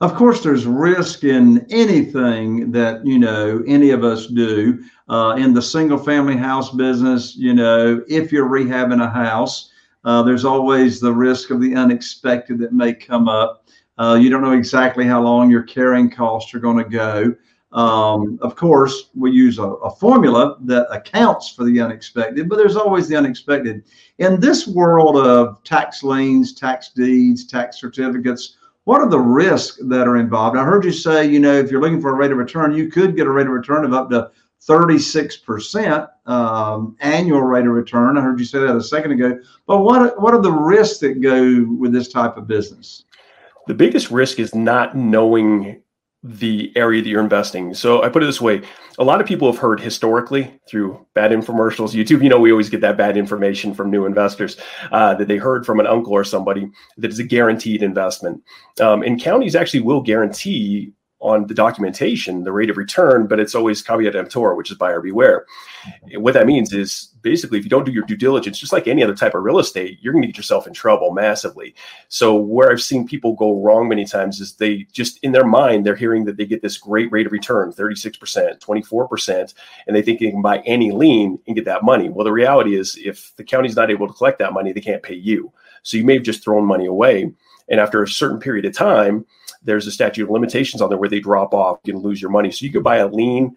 Of course, there's risk in anything that you know any of us do. Uh, in the single family house business, you know, if you're rehabbing a house, uh, there's always the risk of the unexpected that may come up. Uh, you don't know exactly how long your carrying costs are going to go. Um, of course, we use a, a, formula that accounts for the unexpected, but there's always the unexpected. In this world of tax liens, tax deeds, tax certificates, what are the risks that are involved? I heard you say, you know, if you're looking for a rate of return, you could get a rate of return of up to 36% um, annual rate of return. I heard you say that a second ago. But what, what are the risks that go with this type of business? The biggest risk is not knowing the area that you're investing. So I put it this way a lot of people have heard historically through bad infomercials, YouTube, you know, we always get that bad information from new investors uh, that they heard from an uncle or somebody that is a guaranteed investment. Um, and counties actually will guarantee on the documentation the rate of return, but it's always caveat emptor, which is buyer beware. What that means is basically if you don't do your due diligence, just like any other type of real estate, you're going to get yourself in trouble massively. So where I've seen people go wrong many times is they just in their mind they're hearing that they get this great rate of return, 36%, 24%, and they think they can buy any lien and get that money. Well, the reality is if the county's not able to collect that money, they can't pay you. So you may have just thrown money away. And after a certain period of time, there's a statute of limitations on there where they drop off, you can lose your money. So you could buy a lien.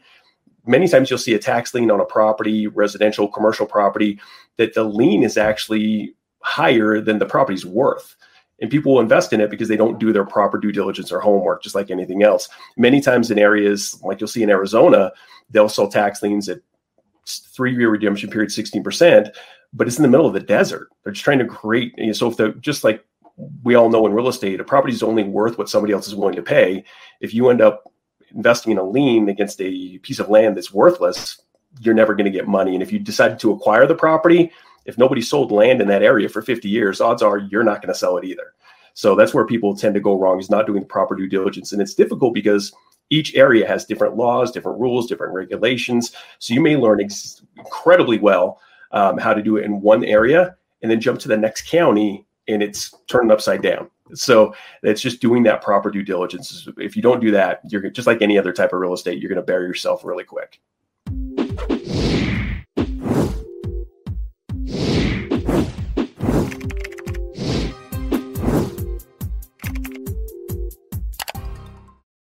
Many times you'll see a tax lien on a property, residential, commercial property, that the lien is actually higher than the property's worth. And people will invest in it because they don't do their proper due diligence or homework, just like anything else. Many times in areas like you'll see in Arizona, they'll sell tax liens at three year redemption period, 16%, but it's in the middle of the desert. They're just trying to create, you know, so if they're just like we all know in real estate, a property is only worth what somebody else is willing to pay. If you end up investing in a lien against a piece of land that's worthless, you're never going to get money. And if you decide to acquire the property, if nobody sold land in that area for 50 years, odds are you're not going to sell it either. So that's where people tend to go wrong is not doing the proper due diligence. And it's difficult because each area has different laws, different rules, different regulations. So you may learn ex- incredibly well um, how to do it in one area and then jump to the next county and it's turned upside down. So it's just doing that proper due diligence. If you don't do that, you're just like any other type of real estate, you're going to bury yourself really quick.